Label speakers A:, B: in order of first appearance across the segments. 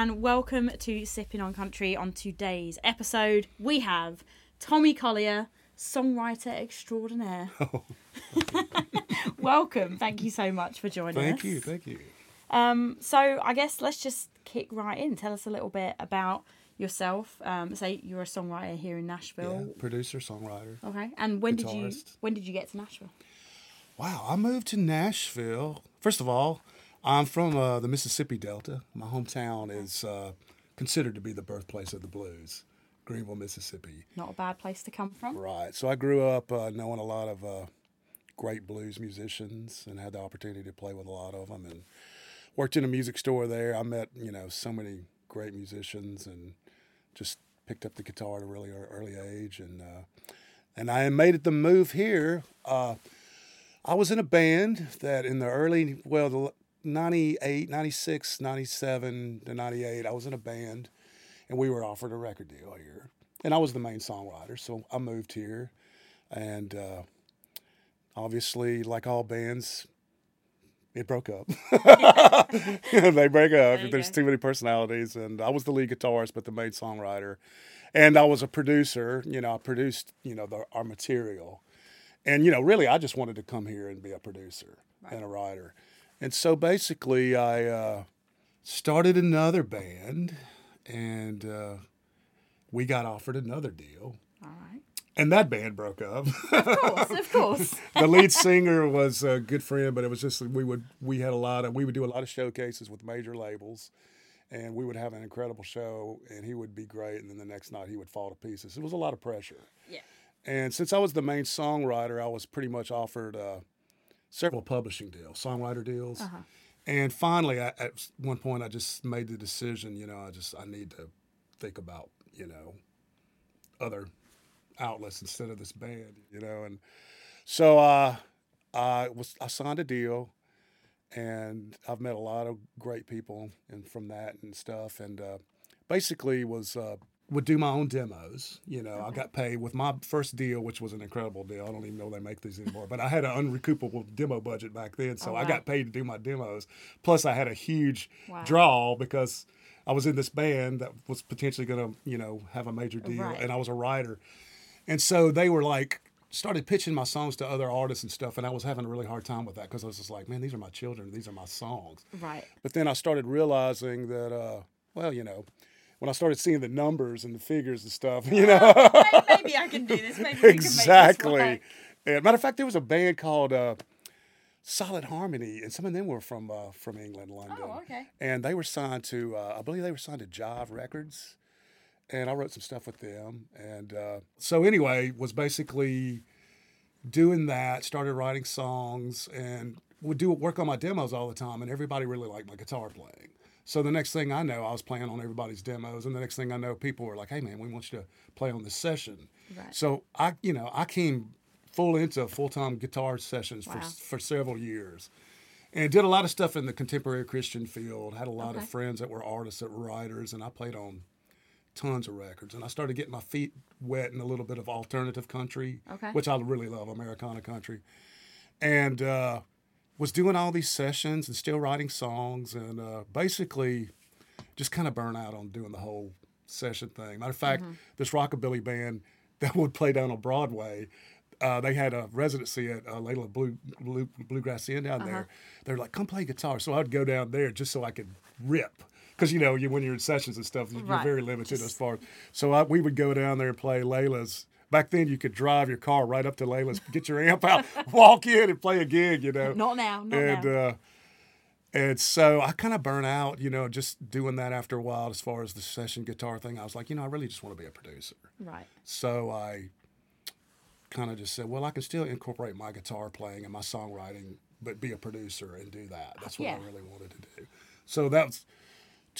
A: and welcome to Sipping on Country. On today's episode, we have Tommy Collier, songwriter extraordinaire.
B: Oh.
A: welcome. Thank you so much for joining us.
B: Thank you, thank you.
A: Um, so I guess let's just kick right in. Tell us a little bit about yourself. Um, say you're a songwriter here in Nashville.
B: Yeah,
A: Nashville.
B: producer, songwriter.
A: Okay. And when did you when did you get to Nashville?
B: Wow, I moved to Nashville. First of all, I'm from uh, the Mississippi Delta. My hometown is uh, considered to be the birthplace of the blues, Greenville, Mississippi.
A: Not a bad place to come from.
B: Right. So I grew up uh, knowing a lot of uh, great blues musicians and had the opportunity to play with a lot of them and worked in a music store there. I met, you know, so many great musicians and just picked up the guitar at a really early age and uh, and I made it the move here. Uh, I was in a band that in the early, well, the 98, 96, 97 to 98, I was in a band and we were offered a record deal here. And I was the main songwriter, so I moved here. And uh, obviously, like all bands, it broke up. they break up.
A: you
B: There's too many personalities. And I was the lead guitarist, but the main songwriter. And I was a producer. You know, I produced, you know, the, our material. And, you know, really, I just wanted to come here and be a producer and a writer. And so basically, I uh, started another band and uh, we got offered another deal.
A: All right.
B: And that band broke up.
A: Of course, of course.
B: the lead singer was a good friend, but it was just we would we had a lot of we would do a lot of showcases with major labels, and we would have an incredible show, and he would be great, and then the next night he would fall to pieces. It was a lot of pressure.
A: Yeah.
B: And since I was the main songwriter, I was pretty much offered uh, several publishing deals, songwriter deals.
A: Uh-huh.
B: And finally, I, at one point, I just made the decision. You know, I just I need to think about you know other outlets instead of this band. You know, and so uh, I was I signed a deal, and I've met a lot of great people and from that and stuff, and uh, basically was. Uh, would do my own demos. You know, I got paid with my first deal, which was an incredible deal. I don't even know they make these anymore, but I had an unrecoupable demo budget back then, so
A: Oh,
B: I got paid to do my demos. Plus, I had a huge
A: Wow.
B: draw because I was in this band that was potentially going to, you know, have a major deal,
A: Right.
B: and I was a writer, and so they were like started pitching my songs to other artists and stuff, and I was having a really hard time with that because I was just like, man, these are my children, these are my songs.
A: Right.
B: But then I started realizing that, uh, well, you know, when I started seeing the numbers and the figures and stuff, you know,
A: Maybe I can do this. Maybe we can make this
B: exactly. And matter of fact, there was a band called uh, Solid HarmoniE, and some of them were from uh, from England, London.
A: Oh, okay.
B: And they were signed to, uh, I believe they were signed to Jive Records, and I wrote some stuff with them. And uh, so anyway, was basically doing that. Started writing songs and would do work on my demos all the time, and everybody really liked my guitar playing. So the next thing I know, I was playing on everybody's demos, and the next thing I know, people were like, "Hey, man, we want you to play on this session."
A: Right.
B: So I, you know, I came full into full time guitar sessions
A: Wow.
B: for for several years, and did a lot of stuff in the contemporary Christian field. Had a lot
A: Okay.
B: of friends that were artists, that were writers, and I played on tons of records. And I started getting my feet wet in a little bit of alternative country,
A: Okay.
B: which I really love, Americana country, and uh, was doing all these sessions and still writing songs, and uh, basically just kind of burn out on doing the whole session thing. Matter of fact,
A: Mm-hmm.
B: this rockabilly band that would play down on Broadway, uh, they had a residency at uh, Layla Blue, Blue Bluegrass Inn down
A: Uh-huh.
B: there. They're like, "Come play guitar," so I'd go down there just so I could rip. Because you know, you, when you're in sessions and stuff, you're
A: Right.
B: very limited as far. So I, we would go down there and play Layla's. Back then, you could drive your car right up to Layla's, get your amp out, walk in, and play a gig. You know,
A: Not now. Not
B: and
A: now.
B: uh, and so I kind of burn out, you know, just doing that after a while. As far as the session guitar thing, I was like, you know, I really just want to be a producer.
A: right.
B: So I kind of just said, well, I can still incorporate my guitar playing and my songwriting, but be a producer and do that. That's what
A: Yeah.
B: I really wanted to do. So that's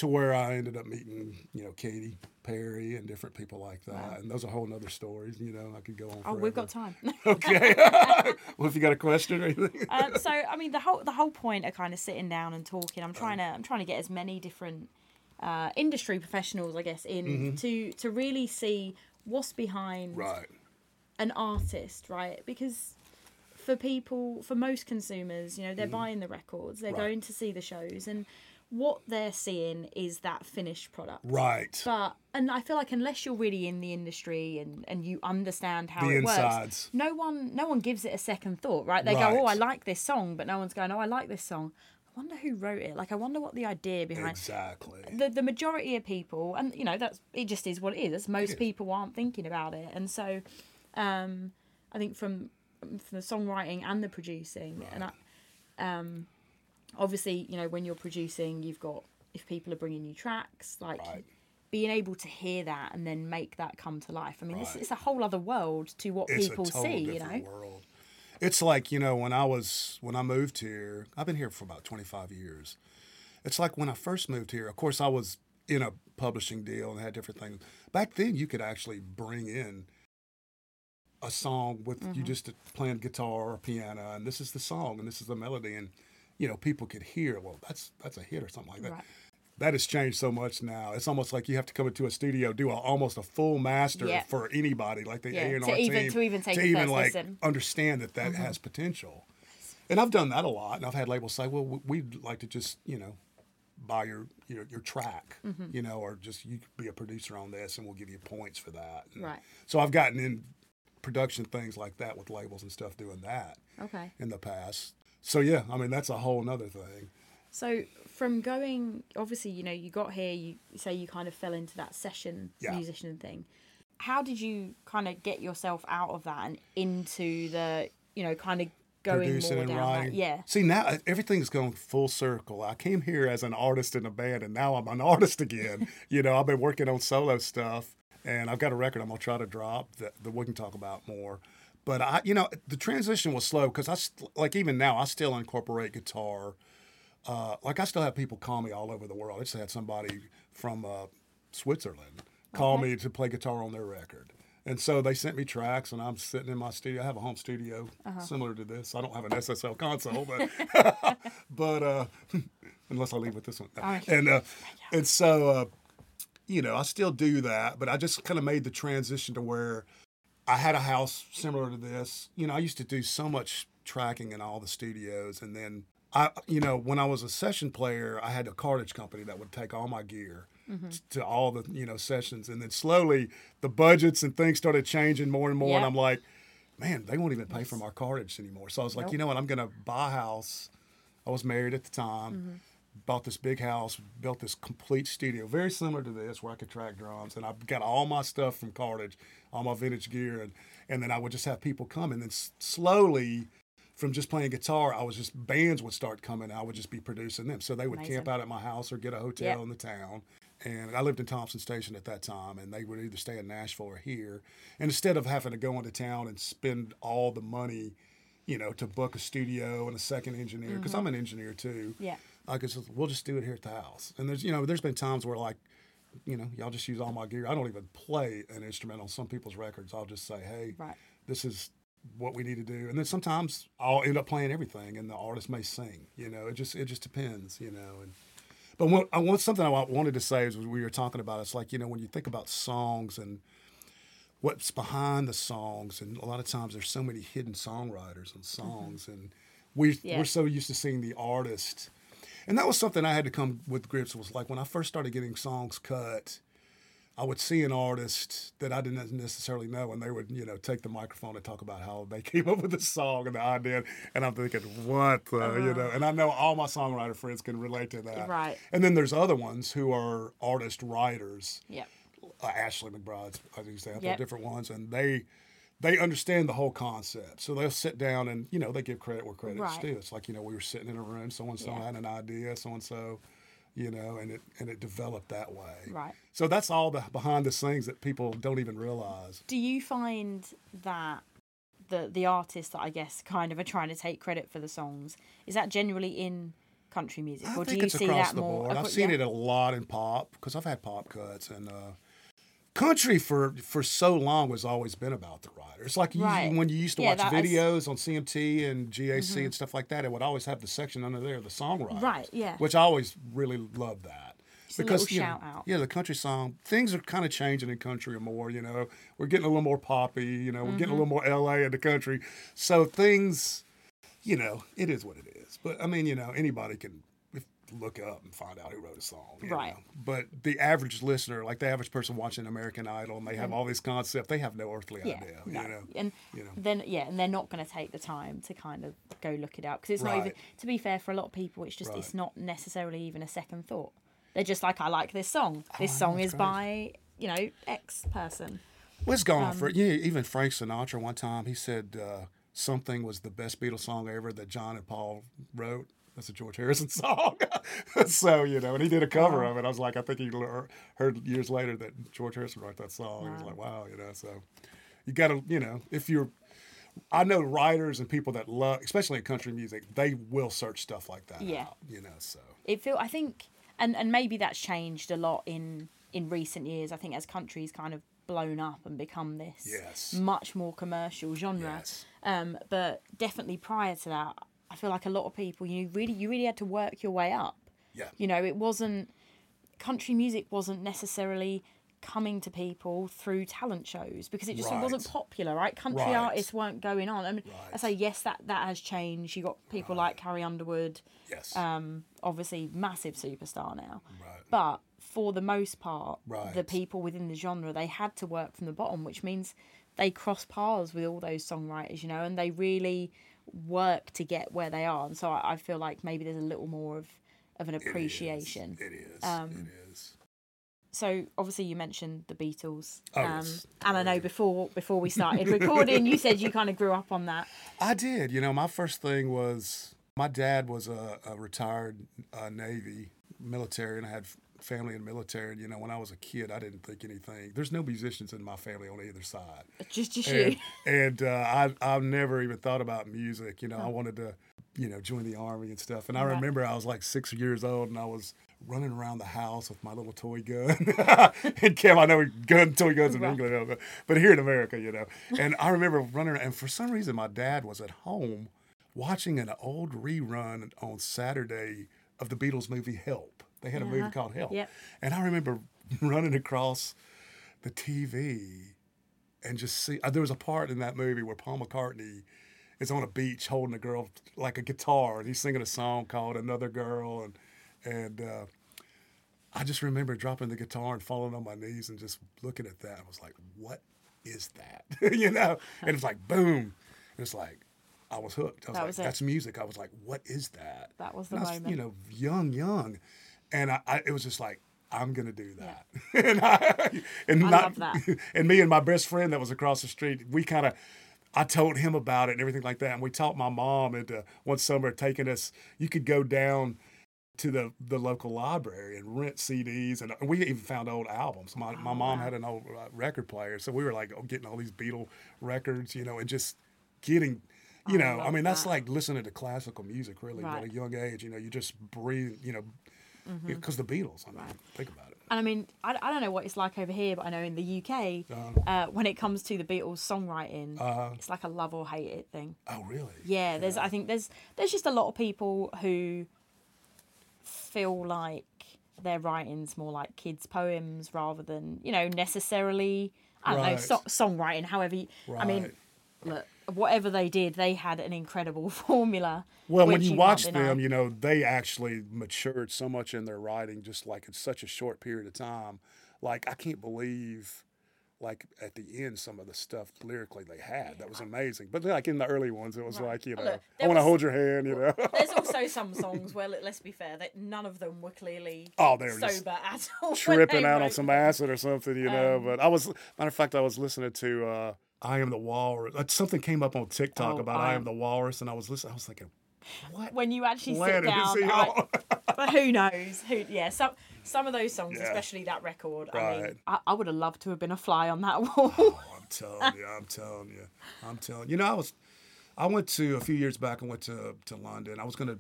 B: to where I ended up meeting, you know, Katy Perry and different people like that. And those are whole nother stories. You know, I could go on.
A: Oh, we've got time.
B: Okay. well, if you got a question or anything.
A: um, so I mean, the whole the whole point of kind of sitting down and talking. I'm trying to I'm trying to get as many different uh, industry professionals, I guess, in to to really see what's behind
B: right.
A: an artist, right? Because for people, for most consumers, you know, they're buying the records, they're
B: Mm-hmm. Right.
A: going to see the shows, and what they're seeing is that finished product.
B: Right.
A: But and I feel like unless you're really in the industry and and you understand how
B: The
A: it works, no one no one gives it a second thought, right? They go, "Oh, I like this song," but no one's going, "Oh, I like this song." I wonder who wrote it. Like, I wonder what the idea behind.
B: Exactly.
A: The, the majority of people, and you know, that's it. Just is what it is. Most people aren't thinking about it, and so, um, I think from from the songwriting and the producing, and I, um, obviously, you know, when you're producing, you've got if people are bringing you tracks, like
B: Right.
A: being able to hear that and then make that come to life. I mean, this
B: Right.
A: it's a whole other world to what
B: It's
A: people see. You know,
B: world. It's like, you know, when I was when I moved here, I've been here for about 25 years. It's like when I first moved here, of course I was in a publishing deal and had different things. Back then you could actually bring in a song with
A: Mm-hmm.
B: you just playing guitar or piano and this is the song and this is the melody and you know people could hear well that's that's a hit or something like that
A: Right.
B: that has changed so much now it's almost like you have to come into a studio do a, almost a full master
A: Yeah.
B: for anybody like the
A: Yeah,
B: A&R
A: to even-
B: team
A: to even take
B: to even like
A: listen.
B: understand that that has potential and I've done that a lot and I've had labels say well we- we'd like to just you know buy your your, your track
A: Mm-hmm.
B: you know or just you could be a producer on this and we'll give you points for that And
A: Right.
B: so I've gotten in production things like that with labels and stuff doing that
A: okay.
B: in the past. So yeah, I mean that's a whole nother thing.
A: So from going, obviously, you know, you got here. You say you kind of fell into that session
B: Yeah.
A: musician thing. How did you kind of get yourself out of that and into the, you know, kind of going
B: Producing
A: more
B: and
A: down
B: writing.
A: that? Yeah.
B: See now everything's going full circle. I came here as an artist in a band, and now I'm an artist again. you know, I've been working on solo stuff, and I've got a record I'm gonna try to drop that, that we can talk about more. But I, you know, the transition was slow because I, st- like even now, I still incorporate guitar. Uh, like I still have people call me all over the world. I just had somebody from uh, Switzerland call
A: Okay.
B: me to play guitar on their record. And so they sent me tracks, and I'm sitting in my studio. I have a home studio
A: Uh-huh.
B: similar to this. I don't have an SSL console, but but uh, unless I leave with this one.
A: right.
B: And uh, and so uh, you know, I still do that, but I just kind of made the transition to where I had a house similar to this. You know, I used to do so much tracking in all the studios, and then I, you know, when I was a session player, I had a cartage company that would take all my gear mm-hmm. t- to all the you know sessions, and then slowly the budgets and things started changing more and more, and I'm like, man, they won't even pay for my cartage anymore. So I was like,
A: Nope.
B: you know what, I'm gonna buy a house. I was married at the time. Mm-hmm. Bought this big house, built this complete studio, very similar to this, where I could track drums, and I've got all my stuff from Cartage, all my vintage gear, and and then I would just have people come, and then s- slowly, from just playing guitar, I was just bands would start coming. I would just be producing them, so they would camp out at my house or get a hotel
A: Yeah.
B: in the town. And I lived in Thompson Station at that time, and they would either stay in Nashville or here. And instead of having to go into town and spend all the money, you know, to book a studio and a second engineer, because mm-hmm. I'm an engineer too.
A: Yeah.
B: I could just, we'll just do it here at the house. And there's, you know, there's been times where like, you know, y'all just use all my gear. I don't even play an instrument on some people's records. I'll just say, hey,
A: Right.
B: this is what we need to do. And then sometimes I'll end up playing everything, and the artist may sing. You know, it just it just depends. You know, and but what I want something I wanted to say is we were talking about. It's like you know when you think about songs and what's behind the songs, and a lot of times there's so many hidden songwriters and mm-hmm. songs, and we
A: Yeah.
B: we're so used to seeing the artist. And that was something I had to come with grips. Was like when I first started getting songs cut, I would see an artist that I didn't necessarily know, and they would, you know, take the microphone and talk about how they came up with the song and the idea. And I'm thinking, what, the, you know? And I know all my songwriter friends can relate to that.
A: Uh-huh. Right.
B: And then there's other ones who are artist writers.
A: Yeah.
B: Uh, Ashley McBryde's an example,
A: Yep.
B: different ones, and they they understand the whole concept. So they'll sit down and you know they give credit where credit's
A: Right.
B: due. It's like you know we were sitting in a room, so and so had an idea, so and so, you know, and it and it developed that way.
A: Right.
B: So that's all the behind the scenes that people don't even realize.
A: Do you find that the the artists that I guess kind of are trying to take credit for the songs is that generally in country music,
B: I
A: or do you
B: it's
A: see that more?
B: board. I've seen
A: yeah.
B: it a lot in pop because I've had pop cuts and uh, country for for so long has always been about the writer. It's like you, when you used to
A: Yeah,
B: watch
A: Mm-hmm.
B: videos on CMT and GAC and stuff like that. It would always have the section under there, the songwriter.
A: Right, yeah.
B: Which I always really loved that.
A: a little
B: you know,
A: shout out.
B: yeah, the country song things are kind of changing in country more. You know, we're getting a little more poppy. You know, we're getting a
A: Mm-hmm.
B: little more LA in the country. So things, you know, it is what it is. But I mean, you know, anybody can. Look up and find out who wrote a song.
A: Right.
B: know. But the average listener, like the average person watching American Idol, and they have all these concepts, they have no earthly
A: yeah,
B: idea.
A: no.
B: You know.
A: and
B: you know.
A: then yeah, and they're not going to take the time to kind of go look it up because it's not even. To be fair, for a lot of people, it's just it's not necessarily even a second thought. They're just like, I like this song. This
B: I know,
A: song is by you know X person.
B: Well, it's gone
A: Um,
B: for yeah. Even Frank Sinatra one time he said uh, something was the best Beatles song ever that John and Paul wrote. That's a George Harrison song. so you know, and he did a cover of it. I was like, I think he heard years later that George Harrison wrote that song. He was like, wow, you know. So you got to, you know, if you're, I know writers and people that love, especially in country music, they will search stuff like that.
A: Yeah.
B: out, you know. So
A: it feel I think and and maybe that's changed a lot in in recent years. I think as country's kind of blown up and become this
B: Yes.
A: much more commercial genre.
B: Yes.
A: Um, but definitely prior to that, I feel like a lot of people you really you really had to work your way up.
B: yeah,
A: You know, it wasn't country music wasn't necessarily coming to people through talent shows because it just wasn't popular, right? Country
B: Right.
A: artists weren't going on. I mean, I say yes, that that has changed. You got people like Carrie Underwood,
B: yes,
A: um, obviously massive superstar now.
B: right.
A: But for the most part, the people within the genre they had to work from the bottom, which means they cross paths with all those songwriters, you know, and they really work to get where they are. And so I, I feel like maybe there's a little more of of an appreciation.
B: It is.
A: Um,
B: it is.
A: So obviously you mentioned the Beatles,
B: Oh,
A: um,
B: yes.
A: and I know before before we started recording, you said you kind of grew up on that.
B: I did. You know, my first thing was my dad was a, a retired uh, Navy military, and I had family and military. And, you know, when I was a kid, I didn't think anything. There's no musicians in my family on either side.
A: Just just
B: And,
A: you.
B: and uh, I, I've never even thought about music. You know, I wanted to, you know, join the army and stuff. And I
A: Right.
B: remember I was like six years old, and I was running around the house with my little toy gun. and Cam, I know gun toy guns in
A: Right.
B: England, but here in America, you know. And I remember running, around, and for some reason, my dad was at home watching an old rerun on Saturday of the Beatles movie Help. They had a movie
A: Uh-huh.
B: called Help.
A: Yep.
B: And I remember running across the TV and just see. Uh, there was a part in that movie where Paul McCartney is on a beach holding a girl like a guitar, and he's singing a song called "Another Girl," and and uh, I just remember dropping the guitar and falling on my knees and just looking at that. I was like, "What is that?" you know? And it's like boom. And it's like I was hooked. I was
A: That
B: like,
A: was.
B: "That's music." I was like, "What is that?"
A: That was the
B: And I was,
A: moment.
B: you know, young, young, and I, I it was just like. I'm gonna do that, and I, and
A: I
B: not,
A: that.
B: and me and my best friend that was across the street, we kind of, I told him about it and everything like that, and we talked my mom into one summer taking us. You could go down to the the local library and rent CDs, and we even found old albums. My my mom
A: wow.
B: had an old uh, record player, so we were like getting all these Beatle records, you know, and just getting. You
A: I
B: know, I
A: love
B: mean, that's
A: that.
B: like listening to classical music, really,
A: Right.
B: at a young age. You know, you just breathe, you know, because the Beatles. I mean, think about it.
A: And I mean, I, I don't know what it's like over here, but I know in the UK,
B: Uh,
A: uh, when it comes to the Beatles songwriting,
B: uh,
A: it's like a love or hate it thing.
B: oh, really?
A: Yeah, there's I think there's there's just a lot of people who feel like their writing's more like kids' poems rather than you know necessarily I don't know so- songwriting. However, you- I mean, look, whatever they did, they had an incredible formula.
B: Well, when
A: which
B: you watch them, you know, they actually matured so much in their writing, just like in such a short period of time. Like, I can't believe, like, at the end, some of the stuff lyrically they had. That was amazing. But, like, in the early ones, it was
A: Right.
B: like, you know,
A: Look,
B: I want to hold your hand, you know.
A: There's also some songs where, let- let's be fair, that none of them were clearly
B: Oh, they were
A: sober at all.
B: tripping out on some acid or something, you know.
A: Um,
B: but I was, matter of fact, I was listening to uh, I Am the Walrus. Something came up on TikTok
A: Oh,
B: about
A: I
B: I
A: Am-
B: the Walrus, and I was listening, I was thinking, what
A: When you actually sit down,
B: he
A: I- but who knows? Who? Yeah, some some of those songs,
B: Yeah.
A: especially that record. I mean,
B: Right.
A: I, I would have loved to have been a fly on that wall.
B: Oh, I'm telling you, I'm telling you, I'm telling you. You know, I was, I went to a few years back. I went to to London. I was going to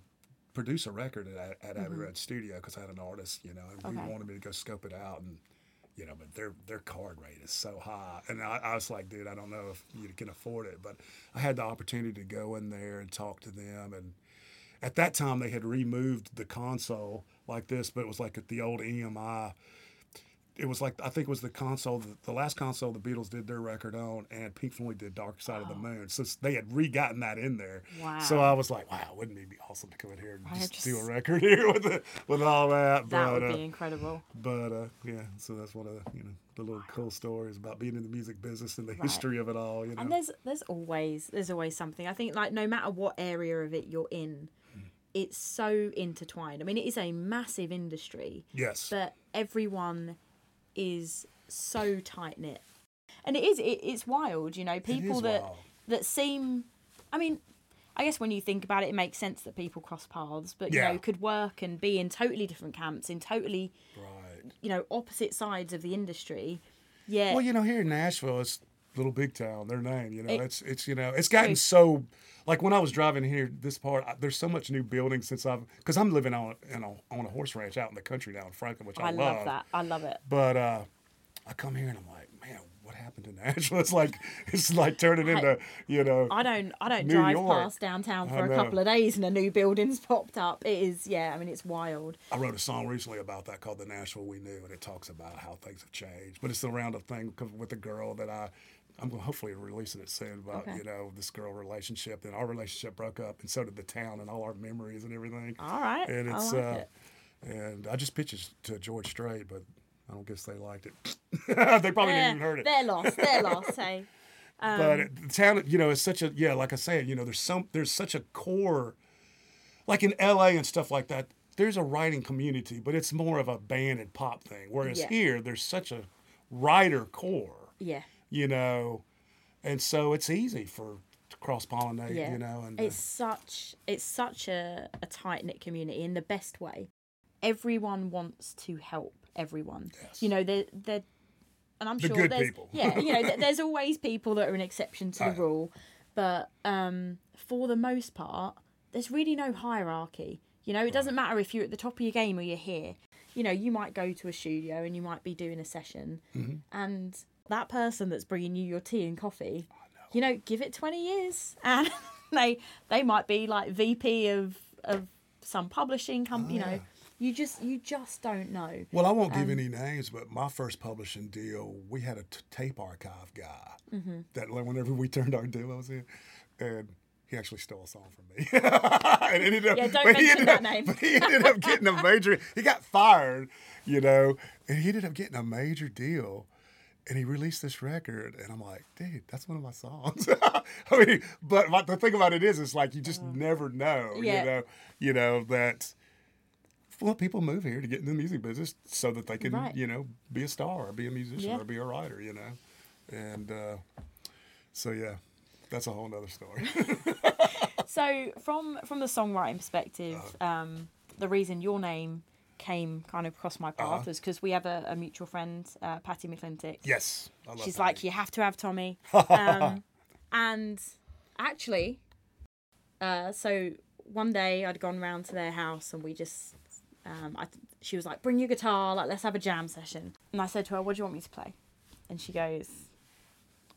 B: produce a record at, at Abbey Road Studio because I had an artist, you know, and
A: Mm-hmm. Okay.
B: we wanted me to go scope it out, and you know, but their their card rate is so high, and I, I was like, dude, I don't know if you can afford it, but I had the opportunity to go in there and talk to them, and at that time they had removed the console like this, but it was like at the old EMI it was like I think it was the console, the, the last console the Beatles did their record on, and Pink Floyd did Dark Side of the Moon. So they had re-gotten that in there.
A: Wow.
B: So I was like, wow, wouldn't it be awesome to come in here and just,
A: just-
B: do a record here with the, with all that?
A: That
B: but
A: would
B: uh,
A: be incredible.
B: but uh, yeah, so that's one of the you know the little cool stories about being in the music business and the history of it all. You know,
A: And there's there's always there's always something. I think like no matter what area of it you're in, it's so intertwined. I mean, it is a massive industry,
B: yes,
A: but everyone is so tight knit, and it is it, it's wild. You know, people that
B: wild.
A: that seem. I mean, I guess when you think about it, it makes sense that people cross paths, but you
B: Yeah.
A: know, could work and be in totally different camps, in totally
B: right.
A: you know opposite sides of the industry. Yeah,
B: Well, you know, here in Nashville, it's little big town. Their name, you know,
A: It-
B: it's it's you know, it's gotten so. Like when I was driving here, this part, I- there's so much new building since I've because I'm living on you know on a horse ranch out in the country now in Franklin, which I,
A: I love that. I love it.
B: But uh, I come here and I'm like, man, what happened to Nashville? It's like it's like turning into you know.
A: I don't I don't
B: New
A: drive
B: York.
A: past downtown for a couple of days and a new building's popped up. It is yeah, I mean it's wild.
B: I wrote a song recently about that called "The Nashville We Knew," and it talks about how things have changed. But it's around a thing with a girl that I, I'm going to hopefully releasing it soon about
A: Okay.
B: you know this girl relationship. Then our relationship broke up, and so did the town and all our memories and everything.
A: All right.
B: And
A: I
B: it's
A: like
B: uh,
A: it.
B: and I just pitched it to George Strait, but I don't guess they liked it. they probably didn't even heard it.
A: they're lost. They're lost, hey.
B: but it, the town, you know, is such a yeah. Like I said, you know, there's some there's such a core, like in L.A. and stuff like that. There's a writing community, but it's more of a band and pop thing. Whereas
A: Yeah.
B: here, there's such a writer core,
A: Yeah.
B: You know, and so it's easy for to cross pollinate,
A: Yeah.
B: you know. And uh,
A: It's such it's such a, a tight knit community in the best way. Everyone wants to help everyone.
B: Yes.
A: You know, they they and I'm
B: The
A: sure there's
B: people.
A: yeah, you know, there's always people that are an exception to the rule, but um, for the most part, there's really no hierarchy. You know, it doesn't matter if you're at the top of your game or you're here. You know, you might go to a studio and you might be doing a session,
B: Mm-hmm.
A: and that person that's bringing you your tea and coffee, you know, give it 20 years and they they might be like VP of of some publishing company, you know. You just you just don't know.
B: Well, I won't give
A: Um,
B: any names, but my first publishing deal, we had a t- tape archive guy
A: Mm-hmm.
B: that like, whenever we turned our demos in, and he actually stole a song from me. and ended up,
A: Yeah, don't
B: but
A: mention that
B: up-
A: name.
B: But he ended up getting a major. He got fired, you know, and he ended up getting a major deal. And he released this record, and I'm like, dude, that's one of my songs. I mean, but my, the thing about it is, it's like you just never know.
A: Yeah.
B: you know, you know that well, people move here to get in the music business so that they can,
A: Right.
B: you know, be a star or be a musician
A: Yeah.
B: or be a writer, you know. And uh, so, yeah, that's a whole nother story.
A: So from from the songwriting perspective,
B: Uh.
A: um, the reason your name came kind of across my path
B: Uh-huh.
A: was because we have a, a mutual friend, uh, Patty McClintock.
B: yes, I love
A: She's
B: that.
A: like, you have to have Tommy. Um, and actually, uh, so one day I'd gone round to their house and we just, um, I, she was like, bring your guitar, like let's have a jam session. And I said to her, what do you want me to play? And she goes,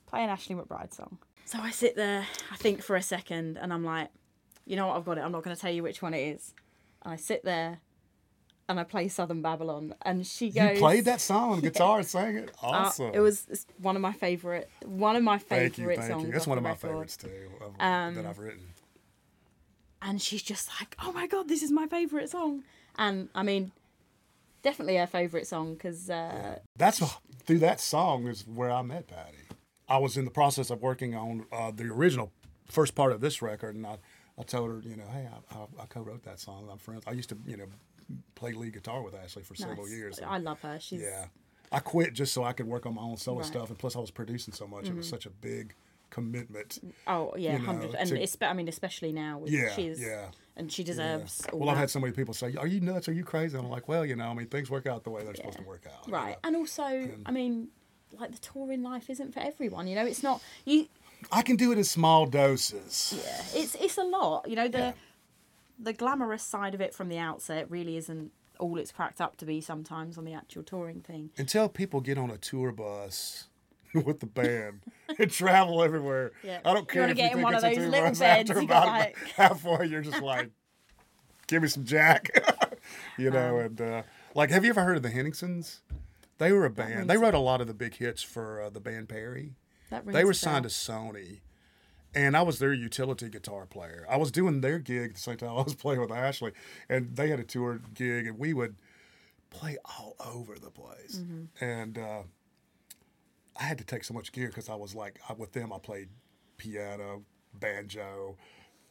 A: play an Ashley McBryde song. So I sit there, I think for a second, and I'm like, you know what, I've got it. I'm not going to tell you which one it is. And I sit there and I play Southern Babylon, and she goes, you
B: played that song on guitar and sang it.
A: uh,
B: Awesome.
A: it was one of my favorite, one of my
B: Thank
A: favorite
B: you, thank
A: songs.
B: you. That's one of my
A: record.
B: favorites too of,
A: Um,
B: that I've written.
A: And she's just like, "Oh my god, this is my favorite song." And I mean, definitely her favorite song because uh,
B: That's through that song is where I met Patty. I was in the process of working on uh, the original first part of this record, and I, I told her, you know, hey, I, I, I co-wrote that song. I'm friends. I used to, you know, play lead guitar with Ashley for several
A: nice.
B: years.
A: I love her. She's
B: yeah, I quit just so I could work on my own solo
A: Right. Mm-hmm.
B: stuff, and plus I was producing so much. It was such a big commitment.
A: oh yeah,
B: you know,
A: and
B: to-
A: it's I mean especially now with
B: Yeah,
A: she's
B: yeah.
A: and she deserves all
B: Well, I've
A: that.
B: had so many people say, "Are you nuts? Are you crazy?" I'm like, "Well, you know, I mean, things work out the way they're supposed to work out." you
A: right,
B: know?
A: and also I mean, like the touring life isn't for everyone. You know, it's not you.
B: I can do it in small doses.
A: Yeah, it's it's a lot. You know the
B: Yeah.
A: The glamorous side of it from the outset really isn't all it's cracked up to be sometimes on the actual touring thing.
B: until people get on a tour bus with the band and travel everywhere.
A: Yeah.
B: I don't care
A: wanna
B: if you
A: in
B: think
A: one
B: it's
A: of
B: a tour
A: little
B: bus
A: beds,
B: after
A: you
B: about
A: like-
B: halfway, you're just like, give me some Jack, you know.
A: Um,
B: and uh, like, have you ever heard of the Henningsens? They were a band. They wrote a lot of the big hits for uh, the band Perry.
A: That rings
B: They were signed to Sony, and I was their utility guitar player. I was doing their gig at the same time I was playing with Ashley, and they had a tour gig, and we would play all over the place.
A: Mm-hmm.
B: And uh, I had to take so much gear because I was like, I, with them, I played piano, banjo,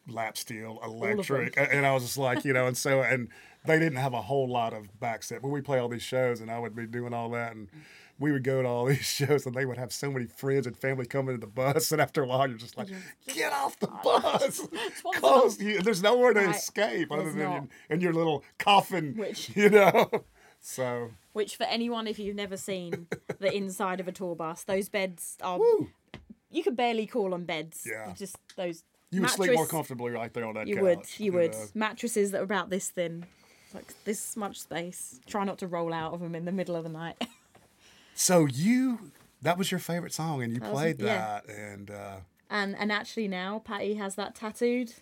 B: lap steel, electric, and I was just like, you know, and so and they didn't have a whole lot of back set, but we play all these shows, and I would be doing all that, and we would go to all these shows, and they would have so many friends and family coming to the bus, and after a while, you're just like, get off the bus, close. You, there's nowhere to
A: Right.
B: escape other
A: There's
B: than
A: not.
B: in, your little coffin,
A: Which-
B: you know. So
A: Which, for anyone, if you've never seen the inside of a tour bus, those beds are.
B: woo,
A: You could barely call them beds.
B: Yeah.
A: You Just those.
B: you would sleep more comfortably right there on that
A: You
B: couch.
A: would. You would.
B: know.
A: Mattresses that are about this thin. Like this much space. Try not to roll out of them in the middle of the night.
B: So you, that was your favorite song, and you
A: was-
B: played
A: yeah.
B: that, and uh,
A: and and actually now Patty has that tattooed.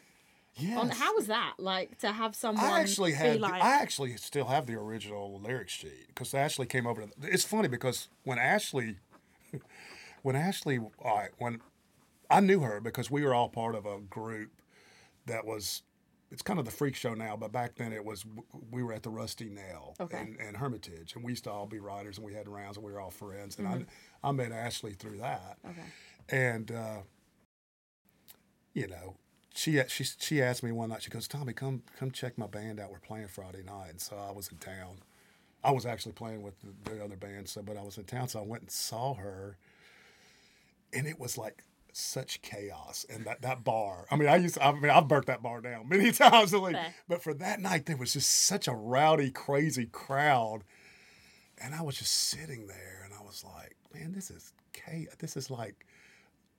B: yes.
A: On how was that like to have someone
B: I actually had.
A: like
B: I actually still have the original lyric sheet because Ashley came over. To, it's funny because when Ashley, when Ashley, all right, when I knew her because we were all part of a group that was. It's kind of the freak show now, but back then it was. We were at the Rusty Nail
A: Okay.
B: and, and Hermitage, and we used to all be riders, and we had rounds, and we were all friends. And
A: Mm-hmm.
B: I, I met Ashley through that.
A: okay
B: And uh, you know, she she she asked me one night. She goes, "Tommy, come come check my band out. We're playing Friday night." And so I was in town. I was actually playing with the, the other band, so but I was in town, so I went and saw her, and it was like such chaos and that, that bar. I mean, I used I mean I've burnt that bar down many times, like,
A: Fair.
B: but for that night there was just such a rowdy, crazy crowd, and I was just sitting there, and I was like, man, this is chaos. This is like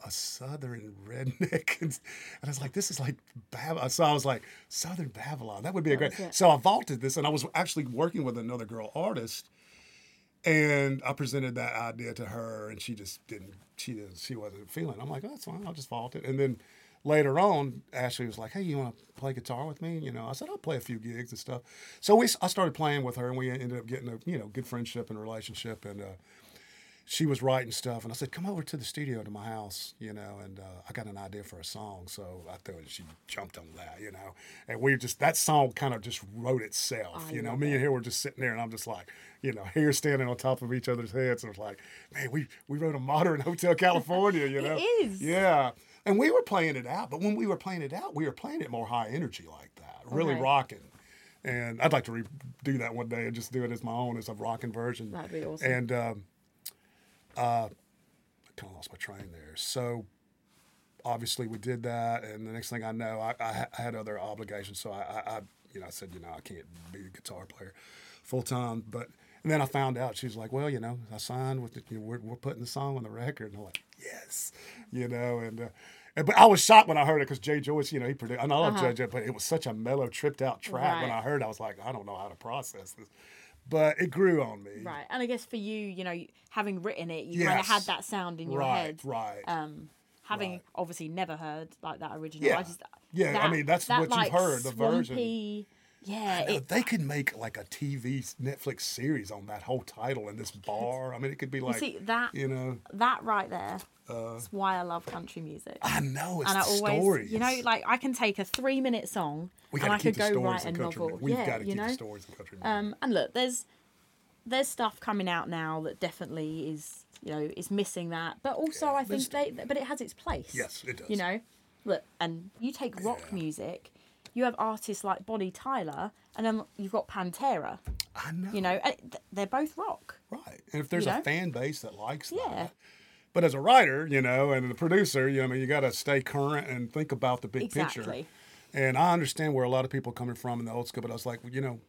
B: a southern redneck and, and I was like this is like Babylon so I was like southern Babylon that would be a great so I vaulted this and I was actually working with another girl artist and I presented that idea to her and she just didn't she didn't she wasn't feeling it. I'm like oh, that's fine. I'll just vault it. And then later on Ashley was like hey you want to play guitar with me? You know I said I'll play a few gigs and stuff. So we I started playing with her and we ended up getting a you know good friendship and relationship and uh, she was writing stuff, and I said, "Come over to the studio to my house, you know." And uh, I got an idea for a song, so I thought she jumped on that, you know. And we just that song kind of just wrote itself,
A: I
B: you know.
A: love
B: Me and her were just sitting there, and I'm just like, you know, hair standing on top of each other's heads, and it's like, man, we we wrote a modern Hotel California, you know.
A: is.
B: Yeah, and we were playing it out, but when we were playing it out, we were playing it more high energy like that, really
A: Okay.
B: rocking. And I'd like to redo that one day and just do it as my own, as a rocking version.
A: That'd be awesome.
B: And um, uh, I kind of lost my train there. So obviously we did that, and the next thing I know, I, I, I had other obligations. So I, I, you know, I said, you know, I can't be a guitar player full time. But and then I found out she's like, well, you know, I signed with, the, you know, we're, we're putting the song on the record, and I'm like, yes, you know, and. Uh, but I was shocked when I heard it because Jay Joyce, you know, he produced. And I love
A: Uh-huh.
B: Jay, but it was such a mellow, tripped out track. When I heard, it, I was like, I don't know how to process this, but it grew on me.
A: right and i guess for you you know having written it you kind of had that sound in your
B: right,
A: head
B: right.
A: um having
B: Right.
A: obviously never heard like that original
B: Yeah.
A: i just
B: Yeah, I mean, that's what you've heard, the version.
A: yeah
B: Now,
A: it,
B: they could make like a TV Netflix series on that whole title in this bar. I mean, it could be like
A: you
B: like,
A: see that
B: you know,
A: that right there
B: uh,
A: is why i love country music
B: I know it's
A: and I always,
B: stories.
A: you know, like I can take a three-minute song and I could go write a novel.
B: mu- We've
A: yeah,
B: got to
A: you
B: keep
A: know.
B: the stories in country music.
A: Um, and look, there's there's stuff coming out now that definitely is you know is missing that, but also I think they but it has its place.
B: yes, it does.
A: You know, look, and you take rock
B: Yeah.
A: music, you have artists like Bonnie Tyler, and then you've got Pantera.
B: I know.
A: You know, they're both rock.
B: right? And if there's a
A: know?
B: fan base that likes
A: Yeah.
B: that. But as a writer, you know, and a producer, you know, I mean, you got to stay current and think about the big picture.
A: Exactly.
B: And I understand where a lot of people are coming from in the old school, but I was like, you know,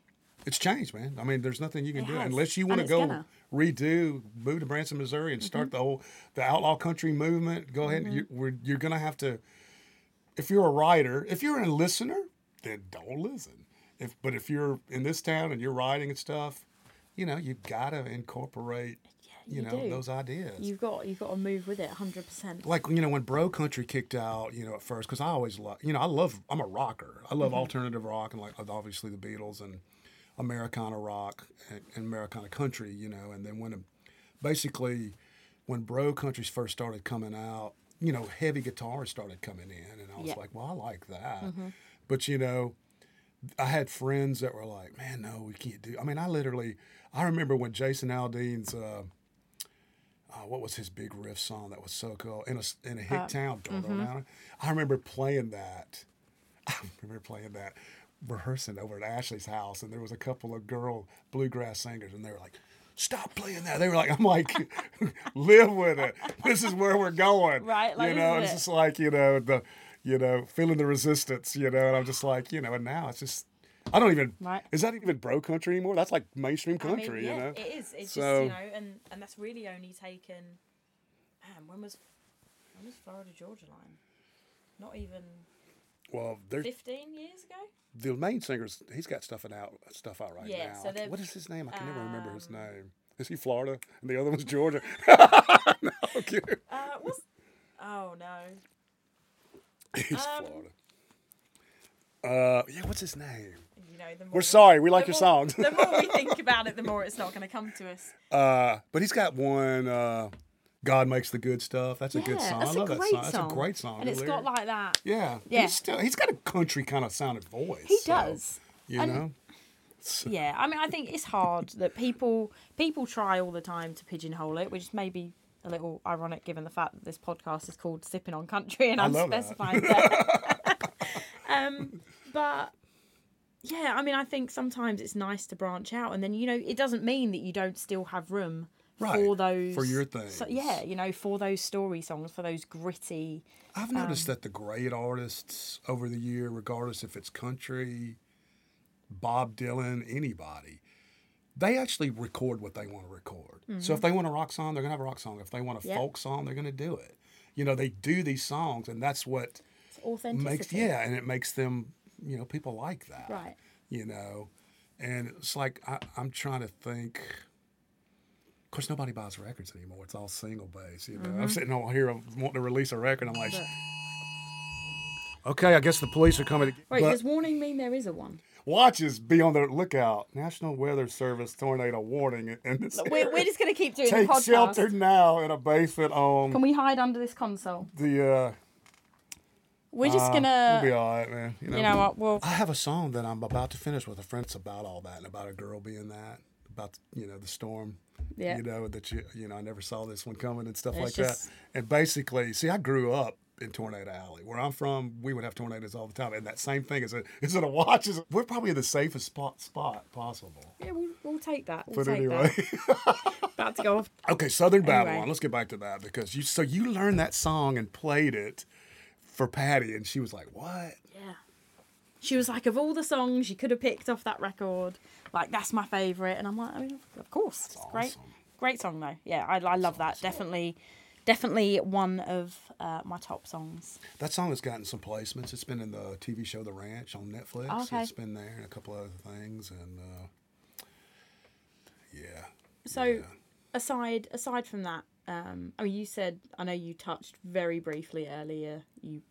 B: it's changed, man. I mean, there's nothing you can
A: It
B: do
A: has.
B: unless you want to go
A: gonna. Mm-hmm.
B: redo, move to Branson, Missouri, and start the whole the outlaw country movement. Go ahead, you, we're, you're gonna have to. If you're a writer, if you're a listener, then don't listen. If but if you're in this town and you're writing and stuff, you know, you've gotta incorporate, you,
A: you
B: know,
A: do.
B: those ideas
A: You've got you've got to move with it, hundred percent.
B: like you know when bro country kicked out you know at first because i always love you know i love i'm a rocker i love alternative rock and like obviously the beatles and Americana rock and, and Americana country, you know, and then when basically when bro countries first started coming out, you know, heavy guitars started coming in, and I was
A: Yeah.
B: like, well, I like that, but you know. I had friends that were like, "Man, no, we can't do." I mean, I literally, I remember when Jason Aldean's, uh, uh, what was his big riff song that was so cool in a in a hick town. I remember playing that. I remember playing that, rehearsing over at Ashley's house, and there was a couple of girl bluegrass singers, and they were like. Stop playing that. They were like, I'm like, live with it. This is where we're going.
A: Right, like,
B: you know, it's
A: it.
B: just like, you know, the, you know, feeling the resistance, you know, and I'm just like, you know, and now it's just, I don't even,
A: Right.
B: is that even bro country anymore? That's like mainstream
A: I mean,
B: country,
A: yeah,
B: you know?
A: it is. It's
B: So-
A: just you know, and and that's really only taken. Man, when was when was Florida Georgia Line? Not even
B: Well, there's
A: fifteen years ago.
B: the main singer's, he's got stuff out, stuff out right
A: Yeah,
B: now.
A: so
B: what is his name? I can never remember his
A: um,
B: name. Is he Florida? And the other one's Georgia? no, okay.
A: Uh, what's oh no.
B: He's
A: Um,
B: Florida. Uh, yeah, what's his name?
A: Know, the more
B: We're sorry, we like your
A: more-
B: songs.
A: the more we think about it, the more it's not going to come to us.
B: Uh, but he's got one. Uh, God makes the good stuff. That's a good
A: Yeah,
B: song.
A: that's
B: I love
A: a
B: that song.
A: song.
B: That's a great song.
A: and it's got like that.
B: yeah,
A: Yeah.
B: He's still he's got a country kind of sounded voice.
A: He
B: so,
A: does.
B: You
A: And-
B: know.
A: Yeah, I mean, I think it's hard that people people try all the time to pigeonhole it, which is maybe a little ironic given the fact that this podcast is called "Sipping on Country" and
B: I
A: I'm
B: love that.
A: that. um, but yeah, I mean, I think sometimes it's nice to branch out, and then you know, it doesn't mean that you don't still have room
B: Right,
A: for those
B: for your
A: so-
B: things.
A: yeah, you know, for those story songs, for those gritty.
B: I've
A: Um,
B: noticed that the great artists over the year, regardless if it's country, Bob Dylan, anybody, they actually record what they want to record. So if they want a rock song, they're gonna have a rock song. If they want a
A: Mm-hmm. Yep.
B: folk song, they're gonna do it. You know, they do these songs, and that's what makes yeah, and it makes them. You know, people like that.
A: Right.
B: You know, and it's like I, I'm trying to think. Of course, nobody buys records anymore. It's all single base. You know,
A: Mm-hmm.
B: I'm sitting on here wanting to release a record. I'm like, okay, I guess the police are coming. To,
A: Wait,
B: but
A: does warning mean there is a one?
B: watches be on the lookout. National Weather Service tornado warning. And this
A: We're, we're just going to keep doing
B: take
A: the podcast.
B: shelter now in a basement on
A: Can we hide under this console?
B: the. Uh,
A: We're just
B: uh,
A: gonna.
B: We'll be all right, man. You know,
A: you know what? Well,
B: I have a song that I'm about to finish with a friend. It's about all that and about a girl being that, about you know the storm.
A: Yeah.
B: You know that you you know I never saw this one coming and stuff
A: It's
B: like
A: just-
B: that. And basically, see, I grew up in Tornado Alley, where I'm from. We would have tornadoes all the time, and that same thing is a is it a watch? Is we're probably in the safest spot spot possible.
A: yeah, we'll, we'll take that. We'll
B: But
A: take
B: anyway,
A: that. About to go off.
B: okay, Southern
A: Anyway.
B: Babylon. Let's get back to that because you so you learned that song and played it for Patty, and she was like, "What?"
A: Yeah. She was like, of all the songs you could have picked off that record, like that's my favorite. And I'm like, I mean, of course, it's great,
B: awesome.
A: great song though. Yeah, I, I love that. Definitely, definitely one of uh, my top songs.
B: That song has gotten some placements. It's been in the TV show The Ranch on Netflix.
A: Oh, Okay.
B: It's been there and a couple other things, and uh, yeah.
A: So,
B: yeah.
A: aside aside from that, um, I mean, you said I know you touched very briefly earlier. You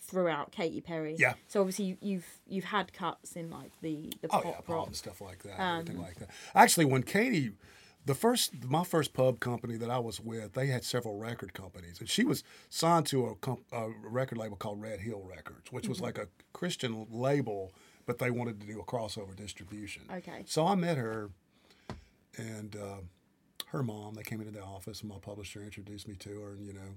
A: threw out Katy Perry.
B: Yeah.
A: So obviously you, you've you've had cuts in like the the
B: Oh
A: pop
B: yeah,
A: rock.
B: pop and stuff like that,
A: Um,
B: everything like that. Actually, when Katy, the first, my first pub company that I was with, they had several record companies, and she was signed to a, comp, a record label called Red Hill Records, which
A: Mm-hmm.
B: was like a Christian label, but they wanted to do a crossover distribution.
A: Okay.
B: So I met her, and uh, her mom. They came into the office, and my publisher introduced me to her, and you know.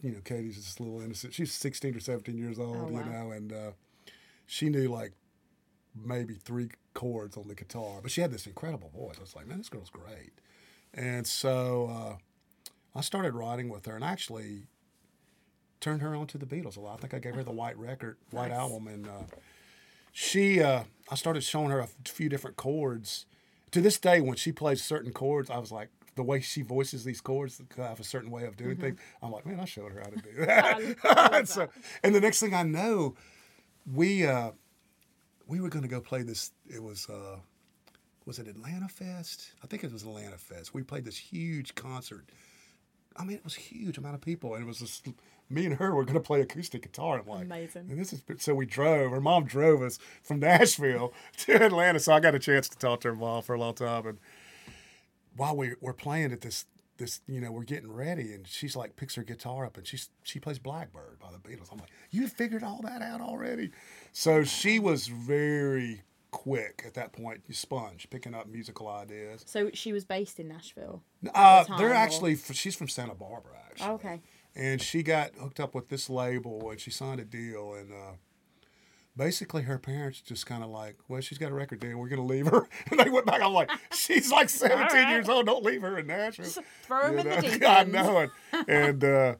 B: You know, Katy's this little innocent. She's 16 or 17 years old,
A: Oh,
B: you know, and uh, she knew like maybe three chords on the guitar, but she had this incredible voice. I was like, man, this girl's great. And so uh, I started writing with her and actually turned her on to the Beatles a lot. I think I gave her the White record, White
A: Nice.
B: album, and uh, she, uh, I started showing her a few different chords. To this day, when she plays certain chords, I was like, the way she voices these chords, I have a certain way of doing things. I'm like, man, I showed her how to do that.
A: Mm-hmm.
B: And, so, and the next thing I know, we uh, we were going to go play this. It was uh, was it Atlanta Fest? I think it was Atlanta Fest. We played this huge concert I mean, it was a huge amount of people, and it was just me and her were going to play acoustic guitar. I'm like,
A: Amazing.
B: And this is so we drove. Her mom drove us from Nashville to Atlanta, so I got a chance to talk to her mom for a long time. And while we were playing at this, this you know, we're getting ready, and she's like picks her guitar up, and she's she plays Blackbird by the Beatles. I'm like, you figured all that out already? So she was very quick at that point. You sponge picking up musical ideas.
A: So she was based in Nashville.
B: Uh,
A: time,
B: they're
A: or-
B: actually she's from Santa Barbara actually.
A: Okay.
B: And she got hooked up with this label and she signed a deal and uh, basically her parents just kind of like, well, she's got a record deal. We're gonna leave her. And they went back. I'm like, she's like 17
A: right.
B: years old. Don't leave her in Nashville.
A: Just throw in the
B: know?
A: deep
B: I know it. And uh,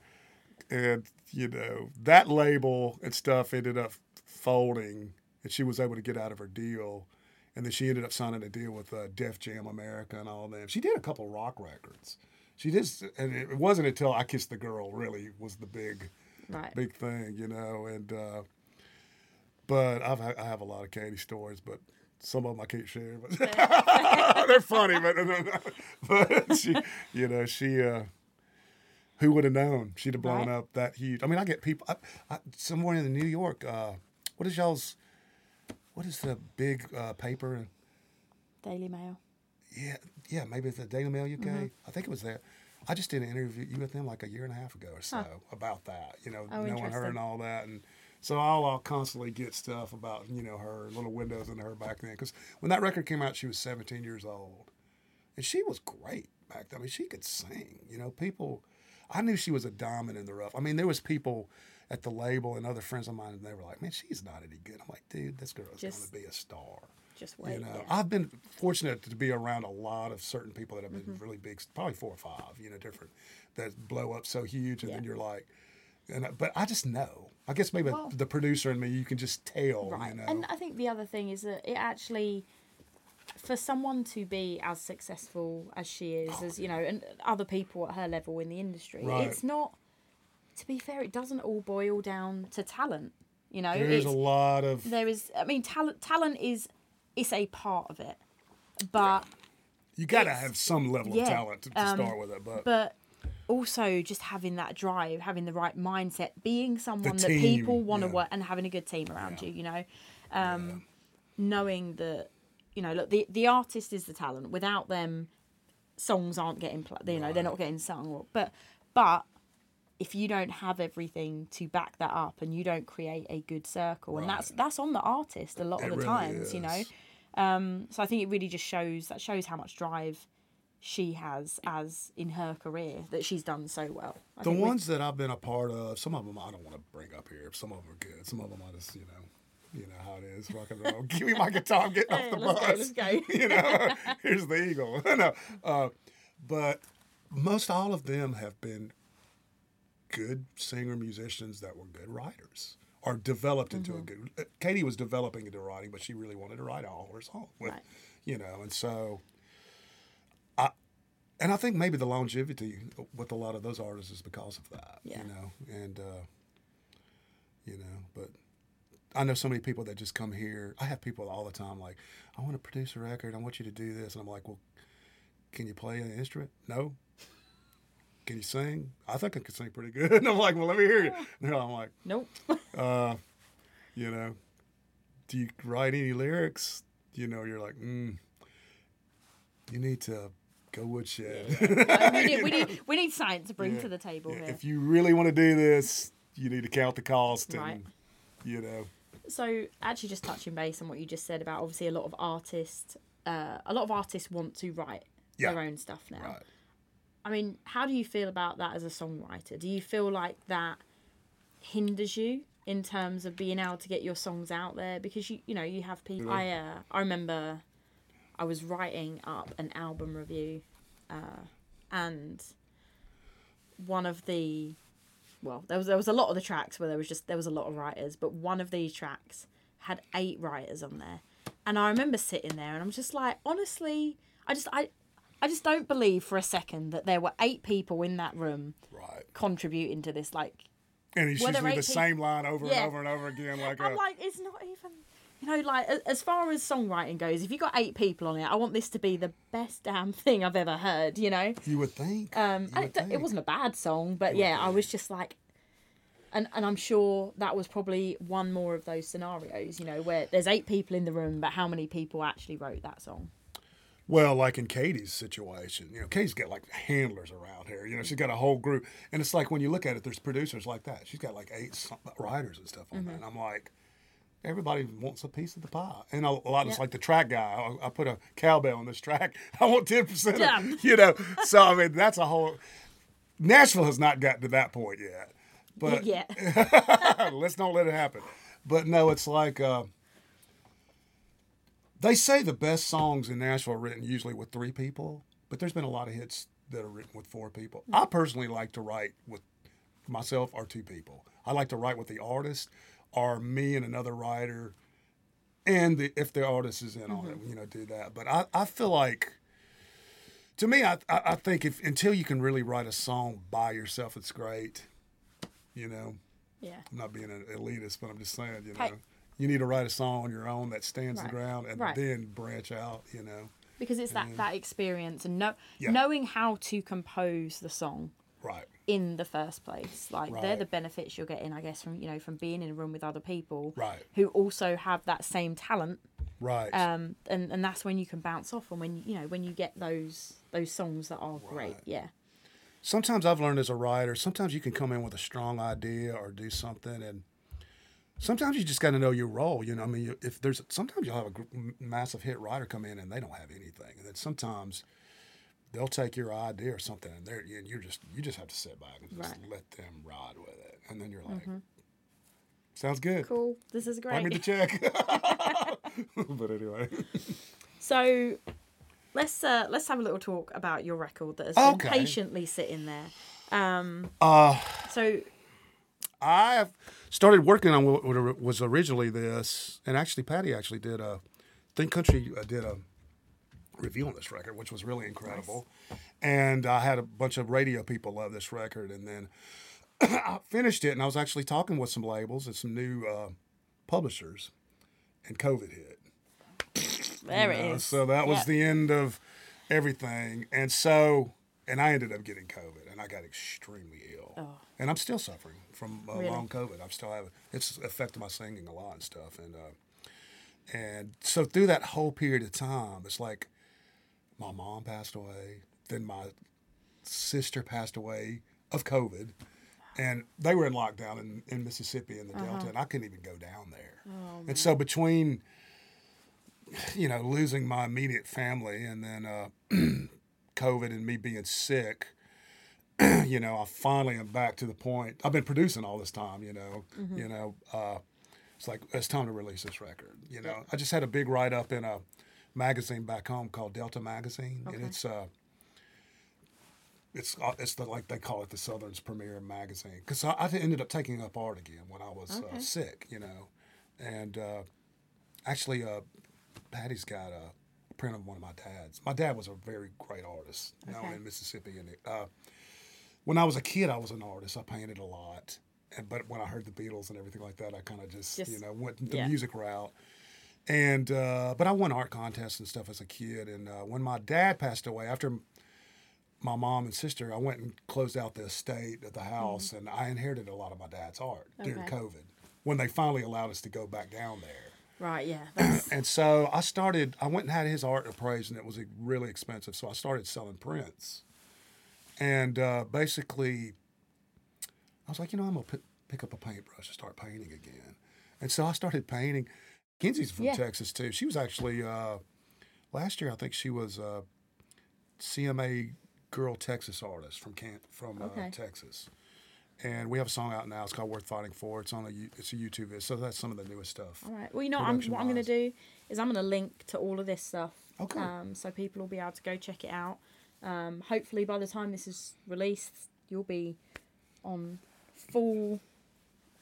B: and you know that label and stuff ended up folding, and she was able to get out of her deal. And then she ended up signing a deal with uh, Def Jam America and all them. She did a couple rock records. She did, and it wasn't until I Kissed the Girl really was the big,
A: Right.
B: big thing, you know. And uh, but I've I have a lot of Katy stories, but some of them I can't share. But they're funny, but but she, you know, she. Uh, who would have known she'd have blown
A: Right.
B: up that huge? I mean, I get people. I, I, somewhere in New York. Uh, what is y'all's? What is the big uh, paper?
A: Daily Mail.
B: Yeah, yeah, maybe it's the Daily Mail UK.
A: Mm-hmm.
B: I think it was there. I just did an interview with them like a year and a half ago or so about that. You know,
A: Oh,
B: knowing her and all that, and so I'll, I'll constantly get stuff about you know her little windows into her back then. Because when that record came out, she was 17 years old, and she was great back then. I mean, she could sing. You know, people. I knew she was a diamond in the rough. I mean, there was people at the label and other friends of mine, and they were like, "Man, she's not any good." I'm like, "Dude, this girl is
A: going
B: to be a star."
A: Just wait.
B: You know,
A: yeah.
B: I've been fortunate to be around a lot of certain people that have been
A: Mm-hmm.
B: really big, probably four or five, you know, different that blow up so huge, and then you're like, and I- but I just know. I guess maybe
A: Well-
B: the producer in me, you can just tell,
A: Right.
B: you know.
A: And I think the other thing is that it actually, for someone to be as successful as she is, as you know, and other people at her level in the industry,
B: Right.
A: it's not. To be fair, it doesn't all boil down to talent. You know,
B: there is a lot of
A: there is. I mean, talent. Talent is, it's a part of it, but
B: you got to have some level
A: yeah,
B: of talent to, to
A: um,
B: start with it, but,
A: but also just having that drive, having the right mindset, being someone that people want to
B: yeah.
A: work and having a good team around
B: Yeah.
A: you, you know, um, knowing that, you know, look, the, the artist is the talent. Without them, songs aren't getting, pl- you know, they're not getting sung. Or, but, but if you don't have everything to back that up and you don't create a good circle, and that's that's on the artist a lot
B: It
A: of the
B: really
A: times, you know. Um, so I think it really just shows that shows how much drive she has as in her career that she's done so well. I
B: the ones that I've been a part of, some of them I don't want to bring up here. Some of them are good. Some of them I just, you know, you know how it is, rock and roll. Give me my guitar, I'm getting off the
A: let's
B: bus.
A: go, let's go.
B: you know, here's the eagle. no, uh, but most all of them have been good singer musicians that were good writers or developed into
A: Mm-hmm.
B: a good. uh, Katy was developing into writing, but she really wanted to write all her songs. With,
A: Right.
B: You know, and so. I, and I think maybe the longevity with a lot of those artists is because of that.
A: Yeah.
B: You know, and uh, you know, but I know so many people that just come here. I have people all the time like, I want to produce a record. I want you to do this, and I'm like, well, can you play an instrument? No. Can you sing? I think I can sing pretty good. And I'm like, well, let me hear you. No, I'm like,
A: Nope.
B: uh, you know, do you write any lyrics? You know, you're like, mm, you need to go woodshed.
A: we, need, we, need, we need science to bring
B: Yeah.
A: to the table
B: Yeah,
A: here.
B: if you really want to do this, you need to count the cost and,
A: Right.
B: you know,
A: so actually just touching base on what you just said about obviously a lot of artists uh, a lot of artists want to write
B: Yeah.
A: their own stuff now
B: right.
A: I mean how do you feel about that as a songwriter? Do you feel like that hinders you in terms of being able to get your songs out there? Because you you know you have people i uh, i remember i was writing up an album review uh, and one of the well there was there was a lot of the tracks where there was just there was a lot of writers but one of these tracks had eight writers on there. And i remember sitting there and i'm just like honestly i just i i just don't believe for a second that there were eight people in that room
B: Right.
A: contributing to this like
B: And
A: there
B: usually the
A: eight peop-
B: same line over
A: Yeah.
B: and over and over again. Like,
A: i'm
B: uh,
A: like it's not even you know, like as far as songwriting goes, if you got eight people on it, I want this to be the best damn thing I've ever heard. You know,
B: You would think.
A: um,
B: You would
A: it, it wasn't a bad song, but yeah, I was just like, and and I'm sure that was probably one more of those scenarios. You know, where there's eight people in the room, but how many people actually wrote that song?
B: Well, like in Katy's situation, you know, Katy's got like handlers around here. You know, she's got a whole group, and it's like when you look at it, there's producers like that. She's got like eight writers and stuff on
A: Mm-hmm.
B: that. And I'm like, everybody wants a piece of the pie, and a, a lot of it's like the track guy. I, I put a cowbell on this track. I want ten percent. You know, so I mean, that's a whole. Nashville has not gotten to that point yet, but
A: yeah,
B: let's not let it happen. But no, it's like uh, they say the best songs in Nashville are written usually with three people, but there's been a lot of hits that are written with four people. Hmm. I personally like to write with myself or two people. I like to write with the artist or me and another writer, and the, if the artist is in on it, mm-hmm. you know, do that. But I, I feel like. To me, I, I think if until you can really write a song by yourself, it's great. You know,
A: yeah,
B: I'm not being an elitist, but I'm just saying, you know. You need to write a song on your own that stands
A: Right.
B: the ground and
A: Right.
B: then branch out, you know.
A: because it's that that experience and know,
B: Yeah.
A: knowing how to compose the song
B: Right.
A: in the first place. Like they're the benefits you're getting, I guess, from you know from being in a room with other people
B: Right.
A: who also have that same talent.
B: Right.
A: Um, and and that's when you can bounce off, and when you know when you get those those songs that are great. Yeah,
B: sometimes I've learned as a writer, sometimes you can come in with a strong idea or do something and sometimes you just got to know your role, you know. I mean, you- if there's sometimes you'll have a gr- massive hit writer come in and they don't have anything. And then sometimes they'll take your idea or something and they're and you're just you just have to sit back and just
A: Right.
B: let them ride with it. And then you're like Sounds good.
A: cool. This is
B: Write me the
A: great.
B: check. but anyway.
A: So let's uh, let's have a little talk about your record that has been patiently sitting there. Um,
B: Uh,
A: so
B: I have started working on what was originally this, and actually Patty actually did a Think Country uh, did a review on this record, which was really incredible. And I had a bunch of radio people love this record, and then I finished it, and I was actually talking with some labels and some new uh, publishers, and COVID hit.
A: there
B: you know,
A: is.
B: So that was
A: Yeah.
B: the end of everything, and so and I ended up getting COVID, and I got extremely ill,
A: Oh.
B: and I'm still suffering from uh,
A: Really?
B: long COVID. I'm still having it's affected my singing a lot and stuff, and uh, and so through that whole period of time, it's like my mom passed away, then my sister passed away of COVID. And they were in lockdown in, in Mississippi in the
A: Uh-huh.
B: Delta, and I couldn't even go down there.
A: Oh,
B: and so between you know, losing my immediate family and then uh, COVID and me being sick, you know, I finally am back to the point. I've been producing all this time, you know,
A: Mm-hmm.
B: you know, uh, it's like it's time to release this record. You know, I just had a big write up in a magazine back home called Delta Magazine, and it's uh, it's uh, it's the like they call it the Southern's premier magazine because I, I ended up taking up art again when I was
A: Okay.
B: uh, sick, you know, and uh, actually uh, Patty's got a print of one of my dad's. My dad was a very great artist,
A: Okay.
B: in Mississippi. And uh, when I was a kid, I was an artist. I painted a lot. And, but when I heard the Beatles and everything like that, I kind of just,
A: Just-
B: you know went the
A: yeah.
B: music route. And uh, but I won art contests and stuff as a kid. And uh, when my dad passed away, after my mom and sister, I went and closed out the estate at the house, and I inherited a lot of my dad's art during
A: Mm-hmm.
B: COVID when they finally allowed us to go back down there.
A: right, yeah,
B: And so I started, I went and had his art appraised, and it was really expensive. So I started selling prints. And uh, basically, I was like, you know, I'm going to pick up a paintbrush and start painting again. And so I started painting. Kensie's from
A: Yeah.
B: Texas, too. She was actually, uh, last year, I think she was a CMA Girl Texas artist from Can- from uh,
A: Okay.
B: Texas. And we have a song out now. It's called "Worth Fighting For." It's on a it's a YouTube video. So that's some of the newest stuff.
A: All right. Well, you know, I'm, what I'm going to do is I'm going to link to all of this stuff.
B: Okay.
A: Um, so people will be able to go check it out. Um, hopefully, by the time this is released, you'll be on full.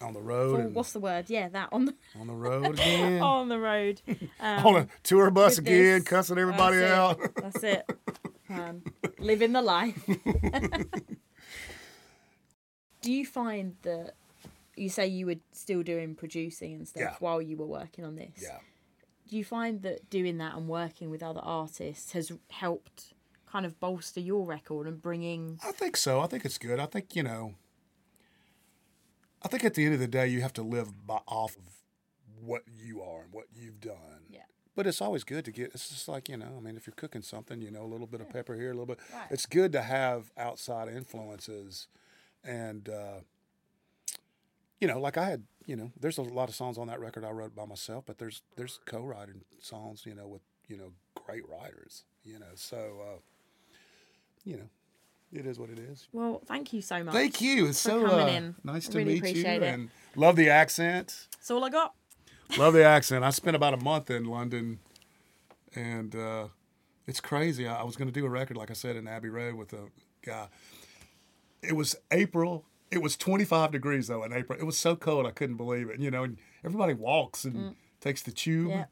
B: on the road
A: full
B: and
A: what's the word? Yeah, that on the
B: on the road again.
A: on the road. Um,
B: on a tour bus again,
A: this.
B: cussing everybody
A: That's it.
B: out.
A: That's it. Um, living the life. Do you find that you say you were still doing producing and stuff
B: Yeah.
A: while you were working on this?
B: Yeah.
A: do you find that doing that and working with other artists has helped kind of bolster your record and bringing
B: I think so. I think it's good. I think you know. I think at the end of the day, you have to live by, off of what you are and what you've done.
A: Yeah.
B: But it's always good to get. It's just like you know. I mean, if you're cooking something, you know, a little bit of pepper here, a little bit.
A: Right.
B: It's good to have outside influences, and uh, you know, like I had, you know, there's a lot of songs on that record I wrote by myself, but there's there's co-writing songs, you know, with you know great writers, you know. So, uh, you know, it is what it is.
A: well thank you so much
B: Thank you. It's so uh,
A: in.
B: nice to
A: Really
B: meet you,
A: it.
B: and love the accent.
A: that's all i got
B: love the accent. I spent about a month in London, and uh, it's crazy. I, I was going to do a record, like I said, in Abbey Road with a guy. It was April. It was 25 degrees though in April. It was so cold I couldn't believe it. You know, and everybody walks and takes the tube,
A: Mm. Yeah.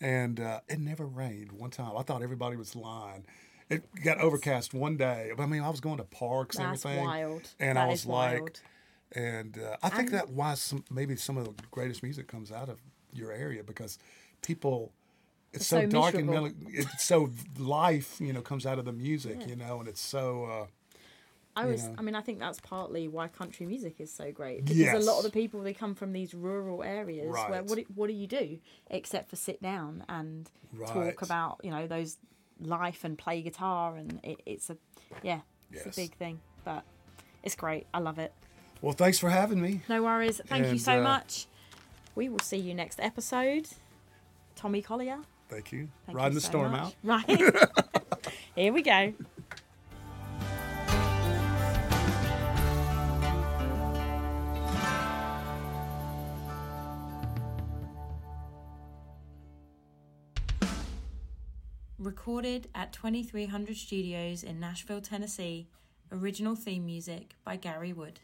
B: and uh, it never rained one time. I thought everybody was lying. It got overcast one day. I mean, I was going to parks and
A: that's
B: everything,
A: wild
B: and
A: That
B: I was like,
A: wild.
B: and uh, I think that why some maybe some of the greatest music comes out of your area because people it's so,
A: so
B: dark and mel- it's so life you know comes out of the music you know and it's so uh,
A: I was.
B: know.
A: I mean, I think that's partly why country music is so great because a lot of the people they come from these rural areas where what do, what do you do except for sit down and
B: Right.
A: talk about you know those life and play guitar and it, it's a yeah it's
B: Yes.
A: a big thing but it's great. I love it.
B: Well thanks for having me.
A: No worries. Thank you so
B: uh,
A: much. We will see you next episode. Tommy Collier.
B: Thank you.
A: Thank
B: riding
A: you
B: the
A: so
B: storm
A: much.
B: out.
A: Right. Here we go Recorded at 2300 Studios in Nashville, Tennessee. Original theme music by Gary Wood.